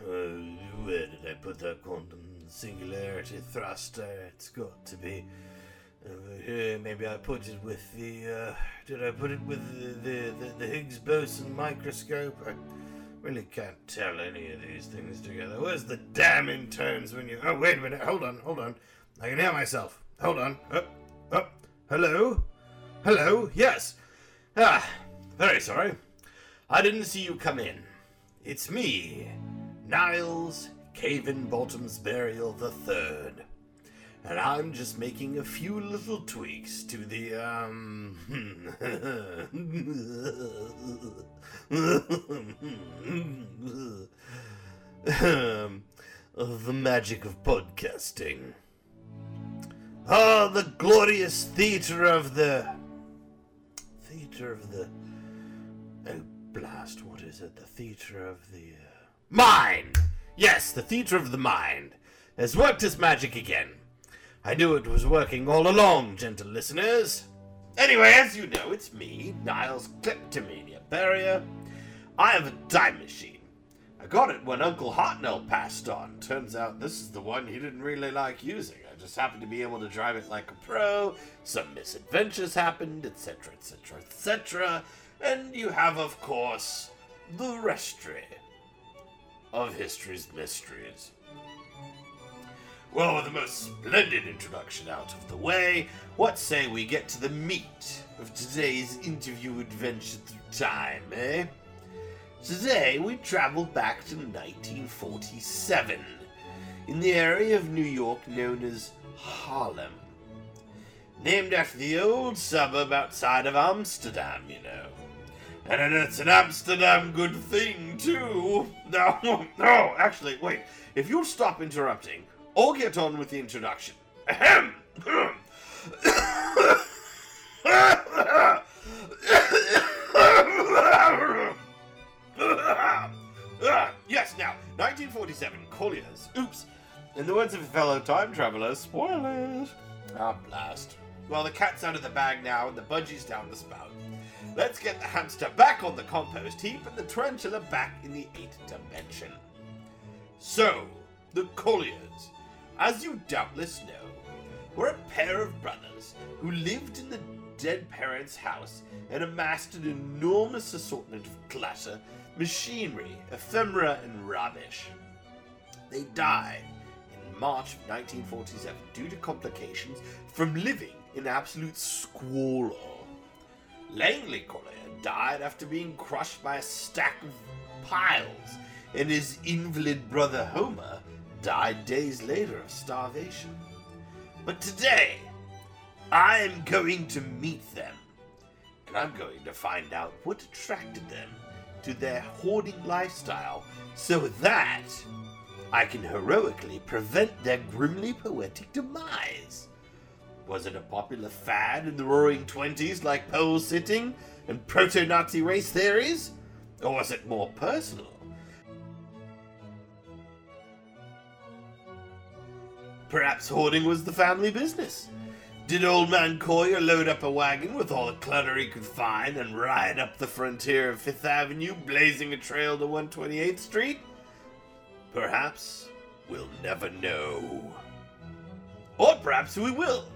Uh, where did I put that quantum singularity thruster? It's got to be here. Maybe I put it with the. Uh, did I put it with the, the, the, the Higgs boson microscope? I really can't tell any of these things together. Where's the damn interns when you. Oh, wait a minute. Hold on, hold on. I can hear myself. Hold on. Up, up. Hello? Hello? Yes. Ah, very sorry. I didn't see you come in. It's me, Niles Caven Bottoms Burial the Third. And I'm just making a few little tweaks to the, um. um, the magic of podcasting. Ah, the glorious theater of the. Theater of the. Oh, blast, what is it? The theater of the. Uh... Mind! Yes, the theater of the mind has worked its magic again. I knew it was working all along, gentle listeners. Anyway, as you know, it's me, Niles Kleptomania Barrier. I have a time machine. I got it when Uncle Hartnell passed on. Turns out this is the one he didn't really like using. I just happened to be able to drive it like a pro. Some misadventures happened, etc., etc., etc. And you have, of course, the Restory of history's mysteries. Well, with the most splendid introduction out of the way, what say we get to the meat of today's interview adventure through time, eh? Today we travel back to 1947 in the area of New York known as Harlem. Named after the old suburb outside of Amsterdam, you know. And it's an Amsterdam good thing, too. No, no, actually, wait. If you'll stop interrupting, I'll get on with the introduction. Ahem. yes, now, 1947, Collyer's. Oops. In the words of a fellow time traveler, spoilers. Ah, blast. Well, the cat's out of the bag now and the budgie's down the spout. Let's get the hamster back on the compost heap and the tarantula back in the eighth dimension. So, the Collyers, as you doubtless know, were a pair of brothers who lived in the dead parents' house and amassed an enormous assortment of clutter, machinery, ephemera, and rubbish. They died in March of 1947 due to complications from living in absolute squalor. Langley Collyer died after being crushed by a stack of piles, and his invalid brother Homer died days later of starvation. But today, I am going to meet them, and I'm going to find out what attracted them to their hoarding lifestyle so that I can heroically prevent their grimly poetic demise. Was it a popular fad in the roaring twenties like pole sitting and proto Nazi race theories? Or was it more personal? Perhaps hoarding was the family business. Did old man Collyer load up a wagon with all the clutter he could find and ride up the frontier of Fifth Avenue, blazing a trail to 128th Street? Perhaps we'll never know. Or perhaps we will.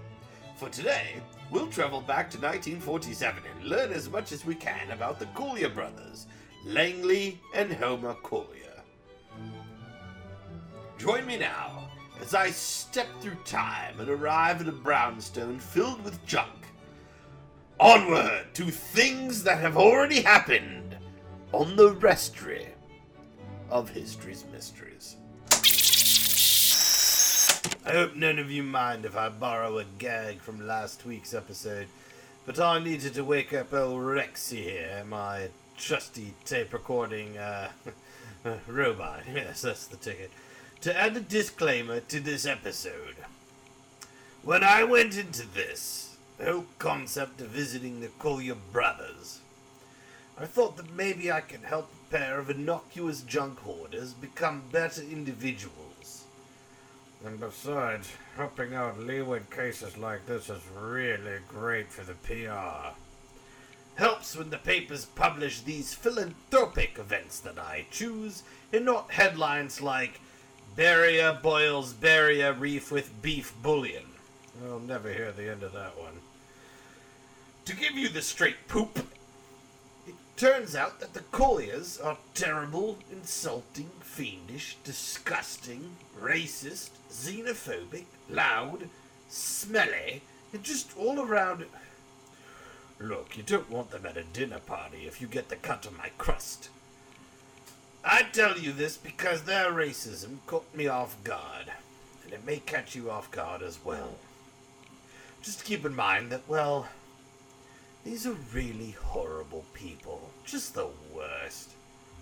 For today, we'll travel back to 1947 and learn as much as we can about the Collyer brothers, Langley and Homer Collyer. Join me now as I step through time and arrive at a brownstone filled with junk. Onward to things that have already happened on the Restory of history's mysteries. I hope none of you mind if I borrow a gag from last week's episode, but I needed to wake up old Rexy here, my trusty tape recording uh, robot. Yes, that's the ticket. To add a disclaimer to this episode. When I went into this, the whole concept of visiting the Collyer brothers, I thought that maybe I could help a pair of innocuous junk hoarders become better individuals. And besides, helping out Leeward cases like this is really great for the PR. Helps when the papers publish these philanthropic events that I choose, and not headlines like Beria boils barrier reef with beef bullion. I'll never hear the end of that one. To give you the straight poop, turns out that the Collyers are terrible, insulting, fiendish, disgusting, racist, xenophobic, loud, smelly, and just all around. Look, you don't want them at a dinner party if you get the cut of my crust. I tell you this because their racism caught me off guard, and it may catch you off guard as well. Just keep in mind that, well, these are really horrible people. Just the worst.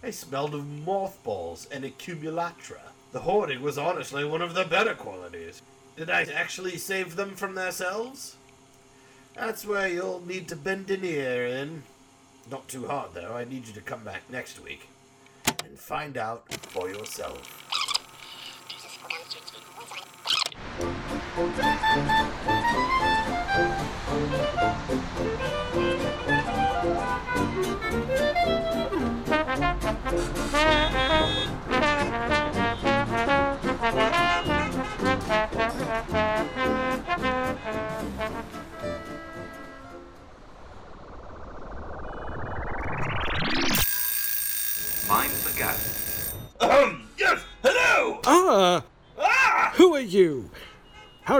They smelled of mothballs and accumulatra. The hoarding was honestly one of the better qualities. Did I actually save them from themselves? That's where you'll need to bend an ear in. Not too hard, though. I need you to come back next week and find out for yourself.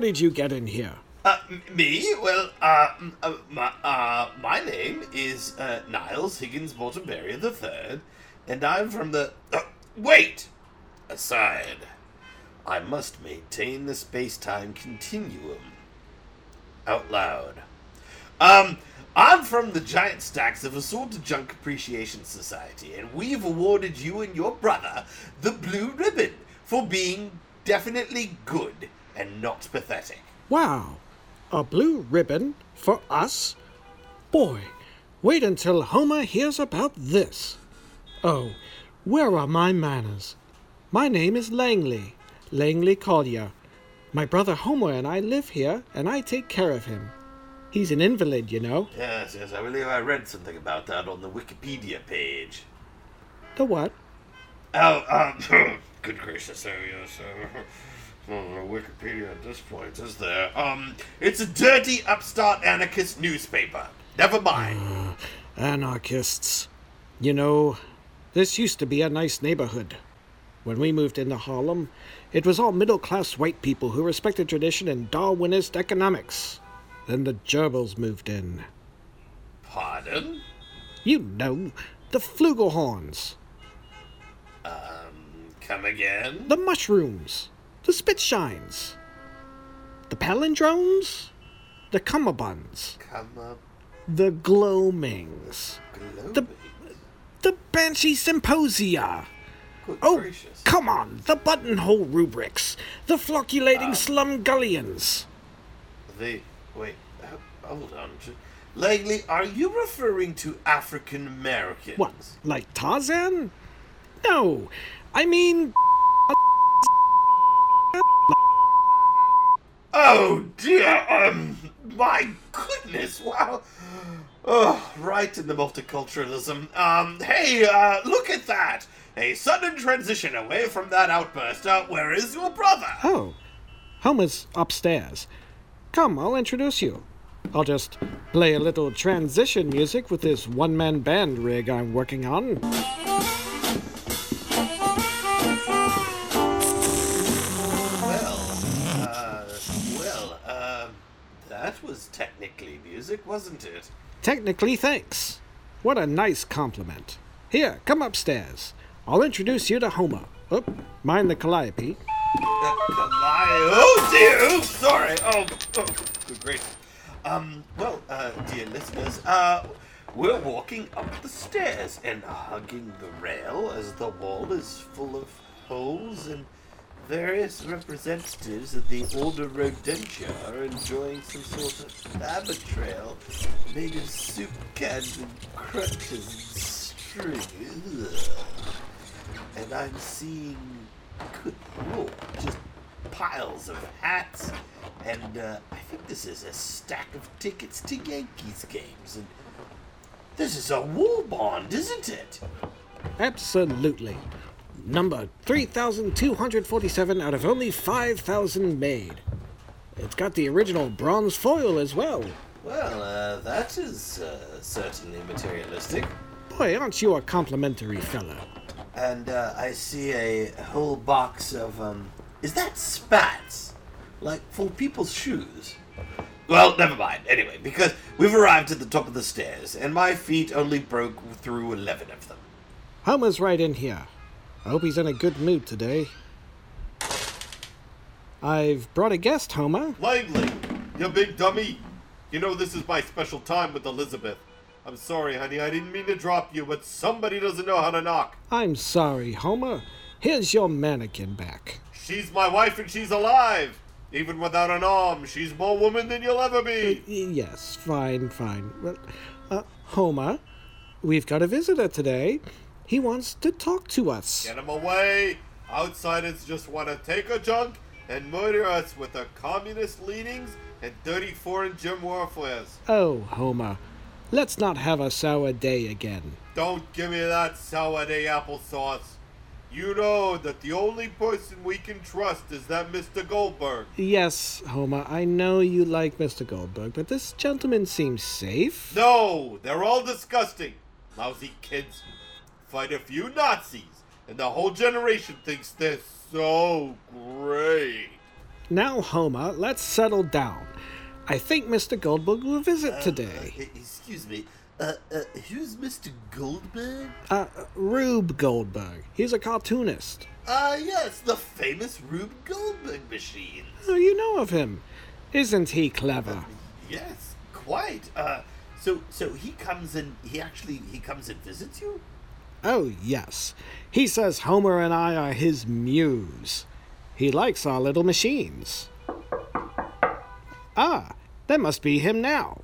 Did you get in here? Uh, me? Well, uh, uh, my, uh, my name is, uh, Niles Higgins Mortonberry III, and I'm from the. Uh, wait! Aside. I must maintain the space time continuum. Out loud. Um, I'm from the Giant Stacks of Assorted Junk Appreciation Society, and we've awarded you and your brother the Blue Ribbon for being definitely good and not pathetic. Wow, a blue ribbon for us? Boy, wait until Homer hears about this. Oh, where are my manners? My name is Langley, Langley Collyer. My brother Homer and I live here, and I take care of him. He's an invalid, you know. Yes, yes, I believe I read something about that on the Wikipedia page. The what? Oh, um, good gracious, there yes, uh, oh, Wikipedia at this point, is there? Um, it's a dirty upstart anarchist newspaper. Never mind. Anarchists. You know, this used to be a nice neighborhood. When we moved into Harlem, it was all middle class white people who respected tradition and Darwinist economics. Then the gerbils moved in. Pardon? You know, the flugelhorns, Um, come again? the mushrooms, the spitshines, the palindromes, the cummerbunds, Come up, the gloamings. The- the banshee symposia. Good Oh, gracious. come on! The buttonhole rubrics! The flocculating slumgullions! The, wait, hold on. Langley, are you referring to African Americans? What, like Tarzan? No, I mean. Oh dear, um, my goodness, wow. Oh, right in the multiculturalism. Um, hey, uh, look at that! A sudden transition away from that outburst. Uh, where is your brother? Oh, Homer's upstairs. Come, I'll introduce you. I'll just play a little transition music with this one man band rig I'm working on. Technically music, wasn't it? Technically, thanks. What a nice compliment. Here, come upstairs. I'll introduce you to Homer. Oh, mind the calliope. Uh, Calliope. Oh dear! Oh, sorry. Oh, oh, good grief. Um, well, uh, dear listeners, uh, we're walking up the stairs and hugging the rail as the wall is full of holes and various representatives of the order Rodentia are enjoying some sort of rabbit trail made of soup cans and crutches and string. And I'm seeing, good lord, just piles of hats, and uh, I think this is a stack of tickets to Yankees games. And This is a wool bond, isn't it? Absolutely. Number 3,247 out of only 5,000 made. It's got the original bronze foil as well. Well, uh, that is uh, certainly materialistic. Boy, aren't you a complimentary fellow? And uh, I see a whole box of, um, is that spats? Like for people's shoes? Well, never mind. Anyway, because we've arrived at the top of the stairs, and my feet only broke through 11 of them. Homer's right in here. I hope he's in a good mood today. I've brought a guest, Homer. Langley, you big dummy. You know this is my special time with Elizabeth. I'm sorry, honey, I didn't mean to drop you, but somebody doesn't know how to knock. I'm sorry, Homer. Here's your mannequin back. She's my wife and she's alive. Even without an arm, she's more woman than you'll ever be. Yes, fine, fine. Well, uh, Homer, we've got a visitor today. He wants to talk to us. Get him away. Outsiders just want to take a junk and murder us with their communist leanings and dirty foreign gym warfares. Oh, Homer, let's not have a sour day again. Don't give me that sour day applesauce. You know that the only person we can trust is that Mr. Goldberg. Yes, Homer, I know you like Mr. Goldberg, but this gentleman seems safe. No, they're all disgusting. Lousy kids. Fight a few Nazis, and the whole generation thinks they're so great. Now, Homer, let's settle down. I think Mr. Goldberg will visit today. Uh, excuse me. Uh, uh, who's Mr. Goldberg? Uh, Rube Goldberg. He's a cartoonist. Ah, yes, the famous Rube Goldberg machine. Oh, you know of him. Isn't he clever? Yes, quite. Uh, so, so he comes and he actually he comes and visits you. Oh, yes. He says Homer and I are his muse. He likes our little machines. Ah, that must be him now.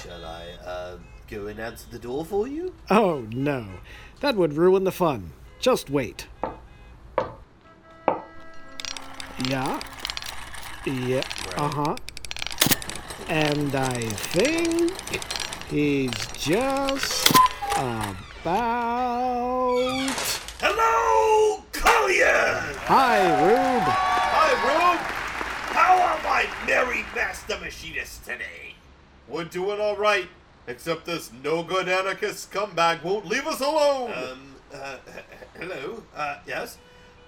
Shall I uh, go and answer the door for you? Oh, no. That would ruin the fun. Just wait. Yeah. Yeah. Uh huh. And I think he's just about. Hello, Collyer. Hi, Rube. Hi, Rube. How are my merry master machinists today? We're doing all right, except this no-good anarchist scumbag won't leave us alone. Um, uh, hello. Uh, yes,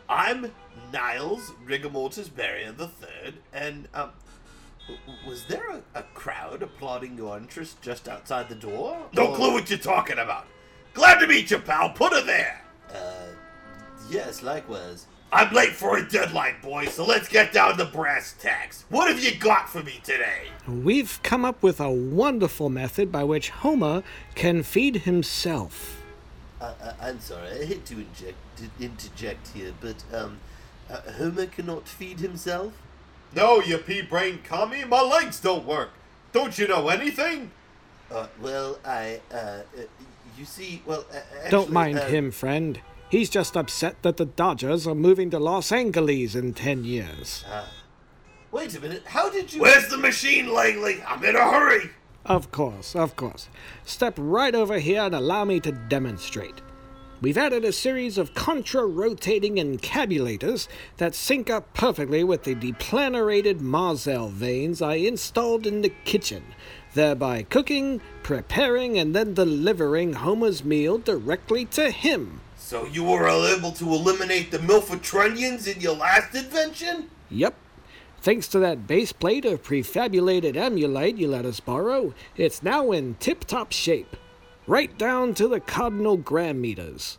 I'm Niles Rigamortus Barrier the Third, and um, was there a, a crowd applauding your entrance just outside the door? no Or- clue what you're talking about. Glad to meet you, pal. Put her there. Uh, yes, likewise. I'm late for a deadline, boys, so let's get down to brass tacks. What have you got for me today? We've come up with a wonderful method by which Homer can feed himself. Uh, uh, I'm sorry, I hate to inject, to interject here, but um, uh, Homer cannot feed himself. No, you pea-brain commie. My legs don't work. Don't you know anything? Uh, well, I, uh, uh, you see, well, uh, actually, Don't mind uh, him, friend. He's just upset that the Dodgers are moving to Los Angeles in 10 years. Wait a minute, how did you? Where's the machine, Langley? I'm in a hurry. Of course, of course. Step right over here and allow me to demonstrate. We've added a series of contra-rotating encabulators that sync up perfectly with the deplanarated Marzell veins I installed in the kitchen, thereby cooking, preparing, and then delivering Homer's meal directly to him. So you were able to eliminate the Milford Trunnions in your last invention? Yep. Thanks to that base plate of prefabulated amulite you let us borrow, it's now in tip top shape, right down to the cardinal grammeters.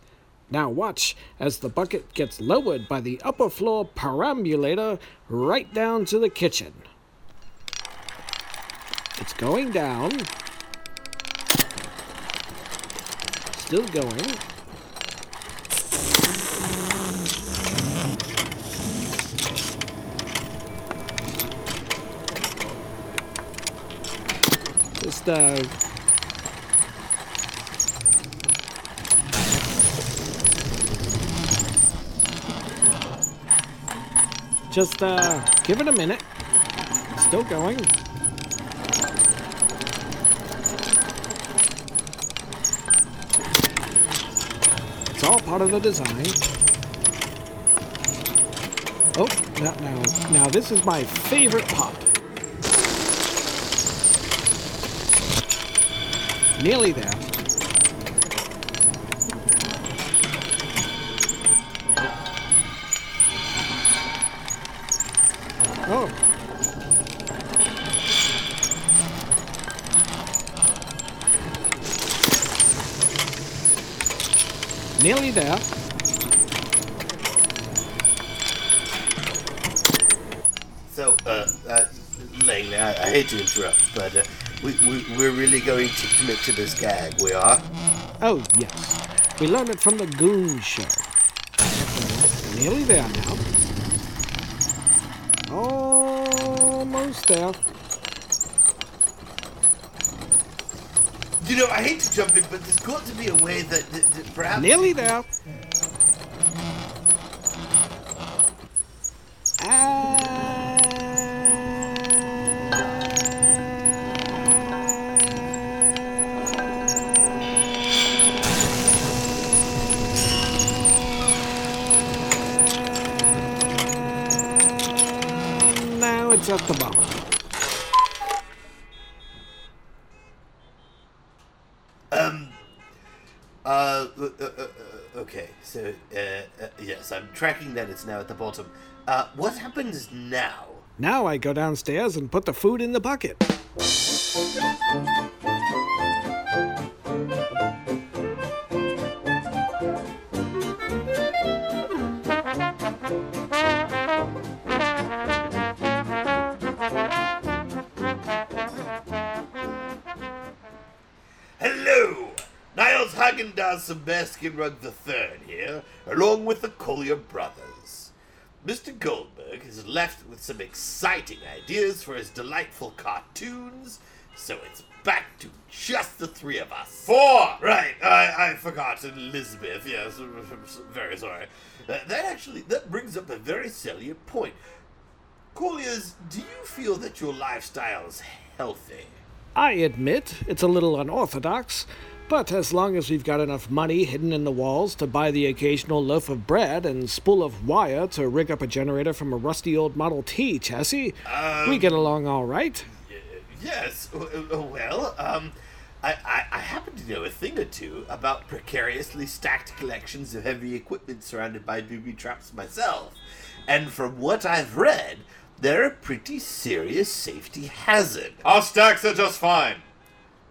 Now watch as the bucket gets lowered by the upper floor perambulator right down to the kitchen. It's going down. Still going. Just uh Just uh, give it a minute. Still going. It's all part of the design. Oh, not now, now this is my favorite pop. Nearly there. Nearly there. So, uh, uh, Langley, I, I hate to interrupt, but uh, we, we, we're really going to commit to this gag, we are? Oh, yes. We learned it from the Goon Show. Nearly there now. Almost there. You know, I hate to jump in, but there's got to be a way that, that, that perhaps. Nearly there. And ah now it's at the bottom. Uh, uh, uh, uh, okay, so, uh, uh, yes, I'm tracking that it's now at the bottom. Uh, what happens now? Now I go downstairs and put the food in the bucket. Niles Häagen-Dazs of Baskin-Rug III here, along with the Collyer brothers. Mr. Goldberg has left with some exciting ideas for his delightful cartoons, so it's back to just the three of us. Four! Right, I, I forgot Elizabeth. Yes, I'm very sorry. Uh, that actually that brings up a very salient point. Collyers, do you feel that your lifestyle is healthy? I admit it's a little unorthodox, but as long as we've got enough money hidden in the walls to buy the occasional loaf of bread and spool of wire to rig up a generator from a rusty old Model T chassis, we get along all right. Yes. Well, um, I, I, I happen to know a thing or two about precariously stacked collections of heavy equipment surrounded by booby traps myself. And from what I've read, they're a pretty serious safety hazard. Our stacks are just fine.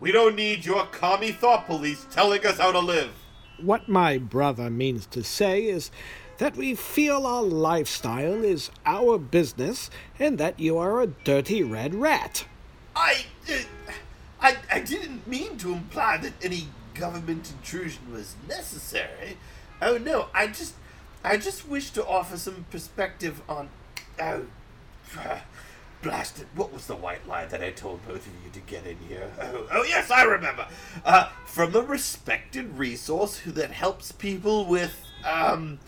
We don't need your commie thought police telling us how to live. What my brother means to say is that we feel our lifestyle is our business and that you are a dirty red rat. I, uh, I, I didn't mean to imply that any government intrusion was necessary. Oh no, I just, I just wish to offer some perspective on. Oh, blast it! What was the white lie that I told both of you to get in here? Oh, oh yes, I remember. Uh, from a respected resource who that helps people with um,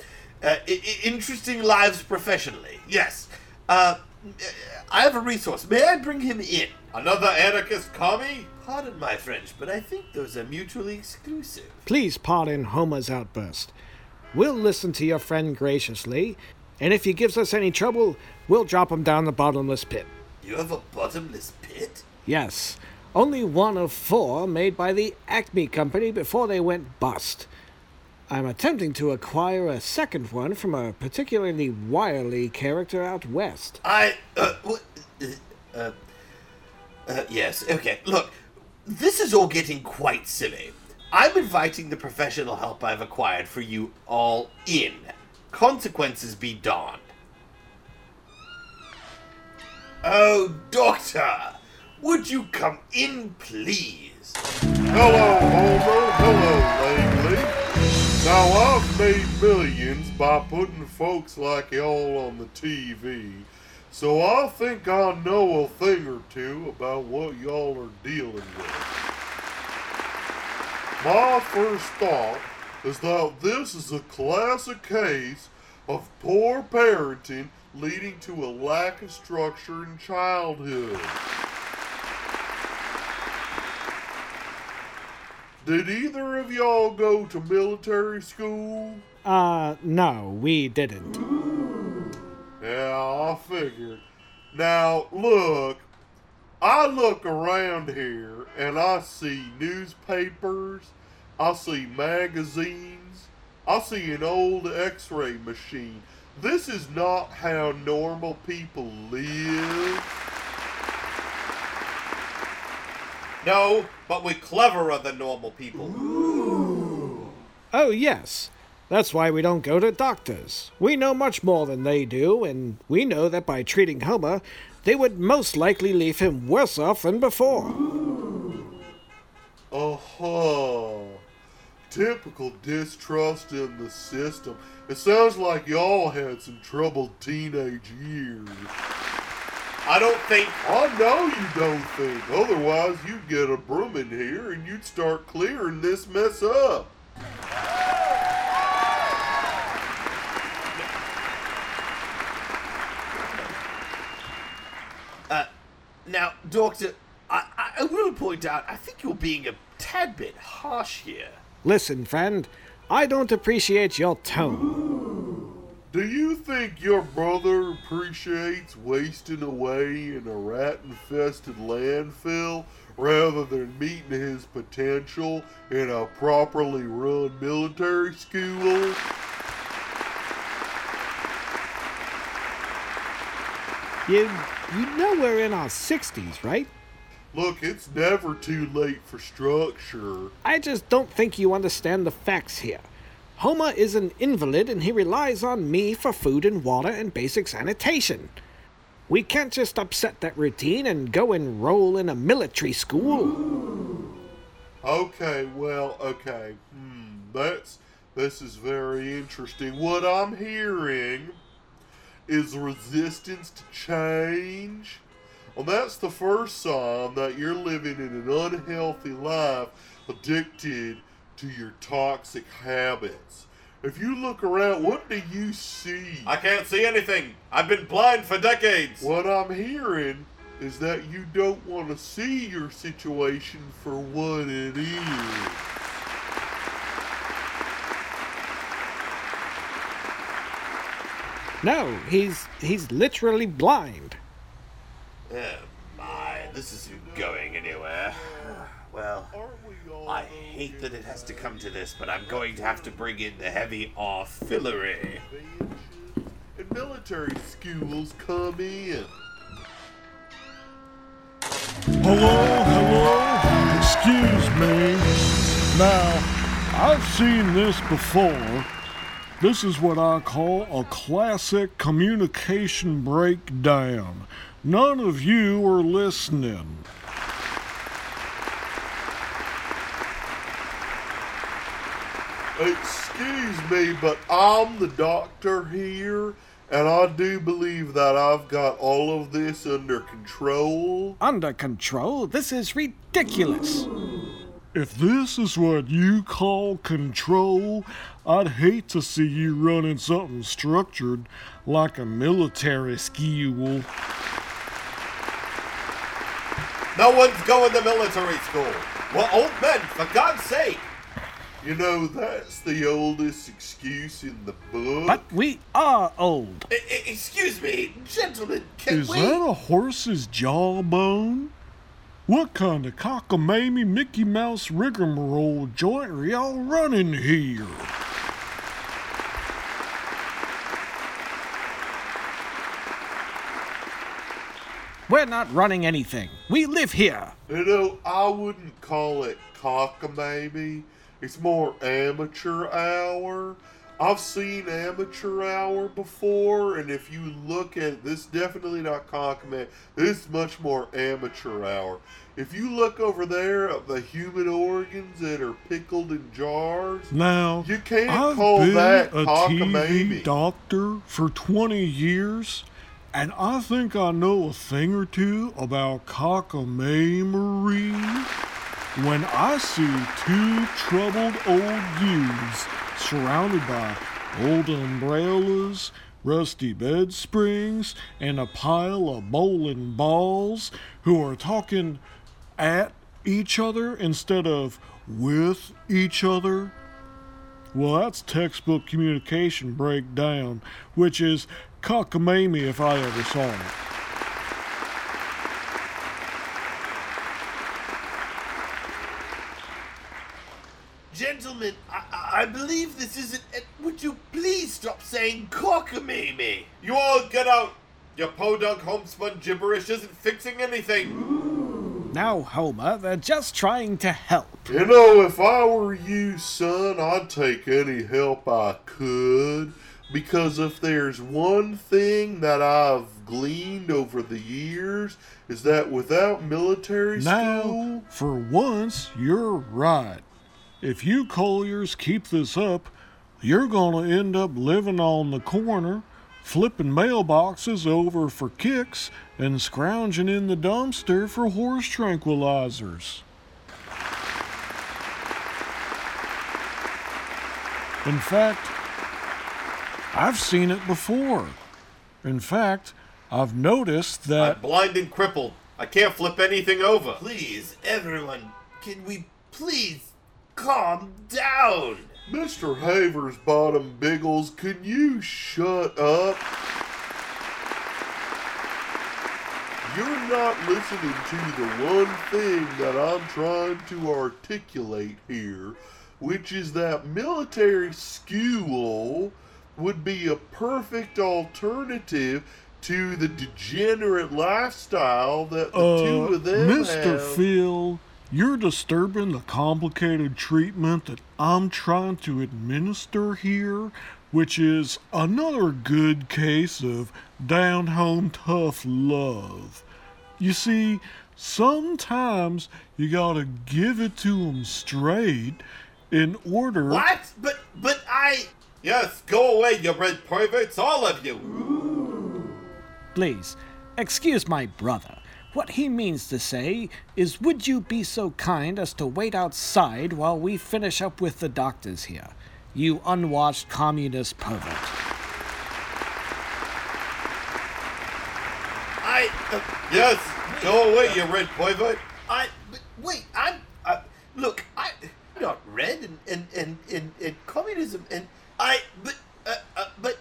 uh, I- interesting lives professionally. Yes. Uh, I have a resource. May I bring him in? Another anarchist commie? Pardon my French, but I think those are mutually exclusive. Please pardon Homer's outburst. We'll listen to your friend graciously, and if he gives us any trouble, we'll drop him down the bottomless pit. You have a bottomless pit? Yes, only one of four made by the Acme Company before they went bust. I'm attempting to acquire a second one from a particularly wily character out west. I, uh, uh, uh, uh, yes, okay, look, this is all getting quite silly. I'm inviting the professional help I've acquired for you all in. Consequences be darned. Oh, Doctor, would you come in, please? Hello, Homer. Hello, Langley. Now, I've made millions by putting folks like y'all on the TV, so I think I know a thing or two about what y'all are dealing with. My first thought is that this is a classic case of poor parenting leading to a lack of structure in childhood. Did either of y'all go to military school? Uh, no, we didn't. Yeah, I figured. Now, look, I look around here and I see newspapers, I see magazines, I see an old x ray machine. This is not how normal people live. No, but we're cleverer than normal people. Oh, yes. That's why we don't go to doctors. We know much more than they do, and we know that by treating Homer, they would most likely leave him worse off than before. Uh-huh. Typical distrust in the system. It sounds like y'all had some troubled teenage years. I don't think. I know you don't think. Otherwise, you'd get a broom in here and you'd start clearing this mess up. Uh, now, Doctor, I, I- I will point out, I think you're being a tad bit harsh here. Listen, friend, I don't appreciate your tone. Do you think your brother appreciates wasting away in a rat infested landfill rather than meeting his potential in a properly run military school? You, you know we're in our 60s, right? Look, it's never too late for structure. I just don't think you understand the facts here. Homer is an invalid and he relies on me for food and water and basic sanitation. We can't just upset that routine and go enroll in a military school. Okay, well, okay. Hmm, that's this is very interesting. What I'm hearing is resistance to change. Well, that's the first sign that you're living in an unhealthy life, addicted to your toxic habits. If you look around, what do you see? I can't see anything. I've been blind for decades. What I'm hearing is that you don't want to see your situation for what it is. No, he's he's literally blind. Oh my, this isn't going anywhere. Well, Aren't we all I hate that it has to come to this, but I'm going to have to bring in the heavy artillery. advantages and military schools come in? Hello, hello, excuse me. Now, I've seen this before. This is what I call a classic communication breakdown. None of you are listening. Excuse me, but I'm the doctor here, and I do believe that I've got all of this under control. Under control? This is ridiculous. If this is what you call control, I'd hate to see you running something structured like a military school. No one's going to military school. We're old men, for God's sake. You know, that's the oldest excuse in the book. But we are old. I- I- excuse me, gentlemen, can Is we? that a horse's jawbone? What kind of cockamamie Mickey Mouse rigmarole joint are y'all running here? We're not running anything. We live here. You know, I wouldn't call it cockamamie. It's more amateur hour. I've seen amateur hour before, and if you look at this, definitely not cockamamie. This is much more amateur hour. If you look over there at the human organs that are pickled in jars, Now, You can't I've call been that a cockamamie. TV doctor for 20 years, and I think I know a thing or two about cockamamie. When I see two troubled old youths surrounded by old umbrellas, rusty bed springs, and a pile of bowling balls who are talking at each other instead of with each other? Well, that's textbook communication breakdown, which is cockamamie if I ever saw it. Gentlemen, I, I- I believe this isn't. Would you please stop saying cockamamie? You all get out! Your podunk homespun gibberish isn't fixing anything. Now, Homer, they're just trying to help. You know, if I were you, son, I'd take any help I could. Because if there's one thing that I've gleaned over the years, is that without military Now, school, for once, you're right. If you Collyers keep this up, you're gonna end up living on the corner, flipping mailboxes over for kicks, and scrounging in the dumpster for horse tranquilizers. In fact, I've seen it before. In fact, I've noticed that. I'm blind and crippled. I can't flip anything over. Please, everyone, can we please calm down? Mr. Havers Bottom Biggles, can you shut up? You're not listening to the one thing that I'm trying to articulate here, which is that military school would be a perfect alternative to the degenerate lifestyle that the two Uh, of them Mr. have. Phil, you're disturbing the complicated treatment that I'm trying to administer here, which is another good case of down home tough love. You see, sometimes you gotta give it to 'em straight in order. What? But, but I. Yes, go away, you red perverts, all of you! Please, excuse my brother. What he means to say is, would you be so kind as to wait outside while we finish up with the doctors here? You unwashed communist pervert. I. Uh, Yes, go away, you red pervert! I. Wait, I'm. Uh, look, I. I'm not red and, and, and, and, and communism and. I. But. Uh, uh, but.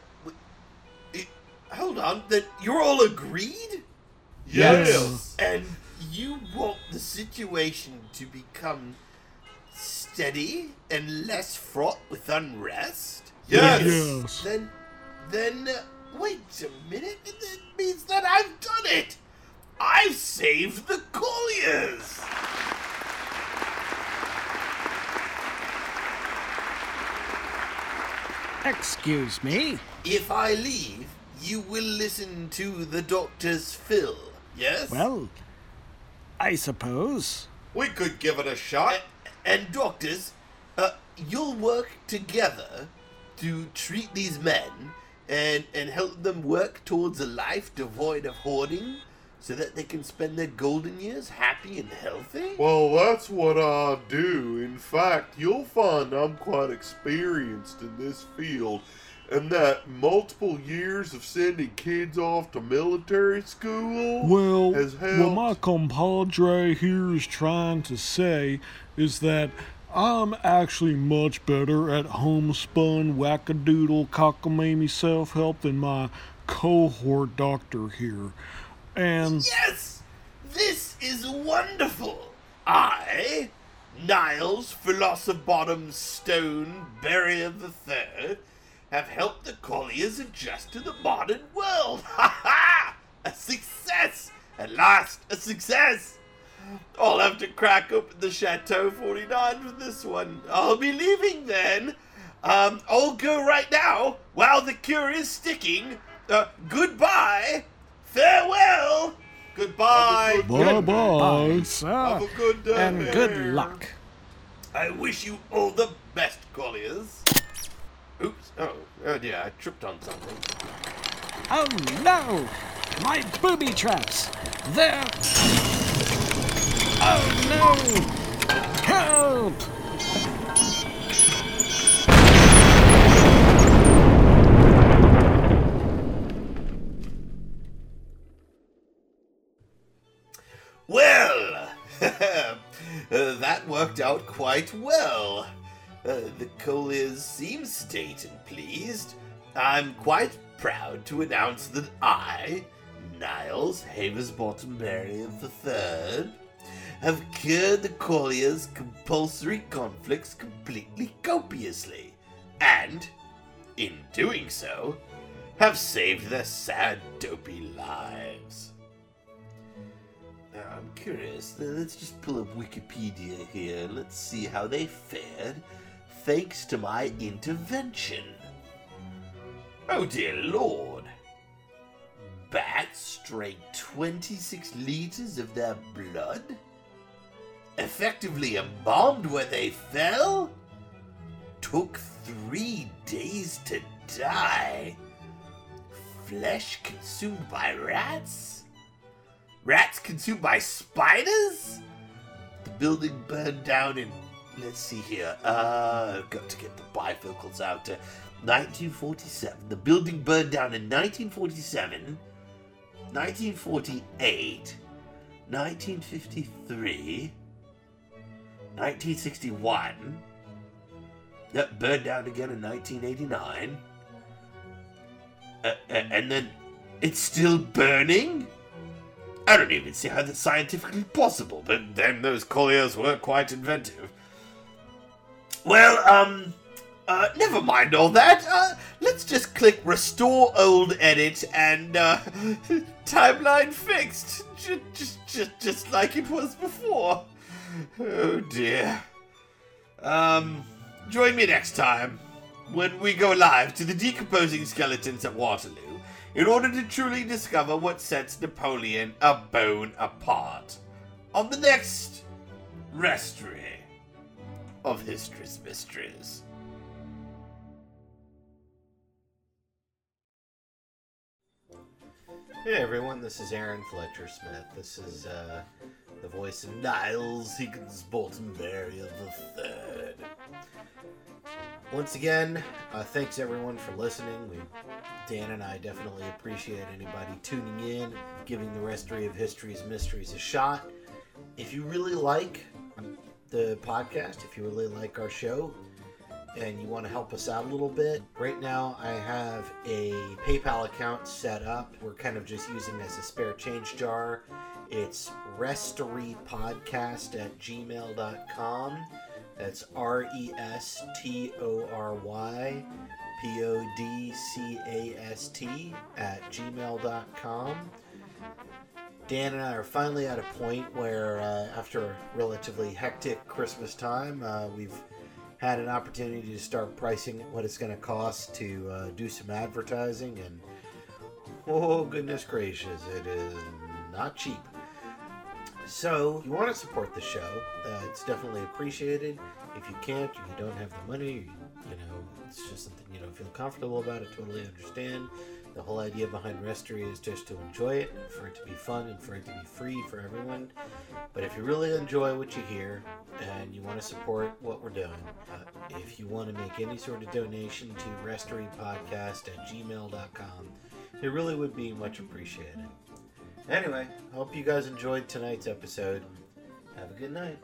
hold on, then you're all agreed? Yes! And you want the situation to become steady and less fraught with unrest? Yes! Yes. Then, then, uh, wait a minute. That means that I've done it. I've saved the Collyers. Excuse me? If I leave, you will listen to the doctor's fill. Yes. Well, I suppose. We could give it a shot. and doctors, uh, you'll work together to treat these men and and help them work towards a life devoid of hoarding, so that they can spend their golden years happy and healthy. Well, that's what I do. In fact, you'll find I'm quite experienced in this field, and that multiple years of sending kids off to military school Well, has helped. what my compadre here is trying to say is that I'm actually much better at homespun wackadoodle cockamamie self-help than my cohort doctor here. And Yes, this is wonderful. I, Niles Philosophodom Stone Barrier the Third, have helped the Collyers adjust to the modern world. Ha ha! A success! At last, a success! I'll have to crack open the Chateau 49 for this one. I'll be leaving then. Um, I'll go right now while the cure is sticking. Uh, goodbye. Farewell. Goodbye. bye bye. Bye, sir. Have a ah. good day. and good luck. I wish you all the best, Collyers. Oops. Oh, uh, oh dear, I tripped on something. Oh no! My booby traps! They're. Oh no! Help! Worked out quite well. Uh, the Collyers seem state and pleased. I'm quite proud to announce that I, Niles Haversbottom Marion III, have cured the Collyers' compulsory conflicts completely copiously, and, in doing so, have saved their sad, dopey lives. Now, I'm curious. Let's just pull up Wikipedia here. Let's see how they fared thanks to my intervention. Oh dear lord. Bats drank 26 liters of their blood? Effectively embalmed where they fell? Took three days to die? Flesh consumed by rats? Rats consumed by spiders? The building burned down in. Let's see here. Uh, got to get the bifocals out. Uh, 1947. The building burned down in 1947, 1948, 1953, 1961. That burned down again in 1989. Uh, uh, and then it's still burning? I don't even see how that's scientifically possible, but then those Collyers were quite inventive. Well, um, uh, never mind all that. Uh, let's just click restore old edit and, uh, timeline fixed. Just, just, just, just like it was before. Oh dear. Um, join me next time when we go live to the decomposing skeletons at Waterloo in order to truly discover what sets Napoleon a bone apart. On the next Restory of History's Mysteries. Hey everyone, this is Aaron Fletcher Smith. This is uh, the voice of Niles Higgins Bolton Berry of the Third. Once again, uh, thanks everyone for listening. We, Dan and I definitely appreciate anybody tuning in, giving the Restory of History's Mysteries a shot. If you really like the podcast, if you really like our show, and you want to help us out a little bit, right now I have a PayPal account set up. We're kind of just using as a spare change jar. It's restorypodcast at gmail.com. That's R E S T O R Y P O D C A S T at gmail.com. Dan and I are finally at a point where, uh, after a relatively hectic Christmas time, uh, we've had an opportunity to start pricing what it's going to cost to uh, do some advertising, and oh, goodness gracious, it is not cheap. So, if you want to support the show, uh, it's definitely appreciated. If you can't, or you don't have the money, you know, it's just something you don't feel comfortable about, I totally understand. The whole idea behind Restory is just to enjoy it, for it to be fun, and for it to be free for everyone. But if you really enjoy what you hear and you want to support what we're doing, uh, if you want to make any sort of donation to restorypodcast at gmail.com, it really would be much appreciated. Anyway, hope you guys enjoyed tonight's episode. Have a good night.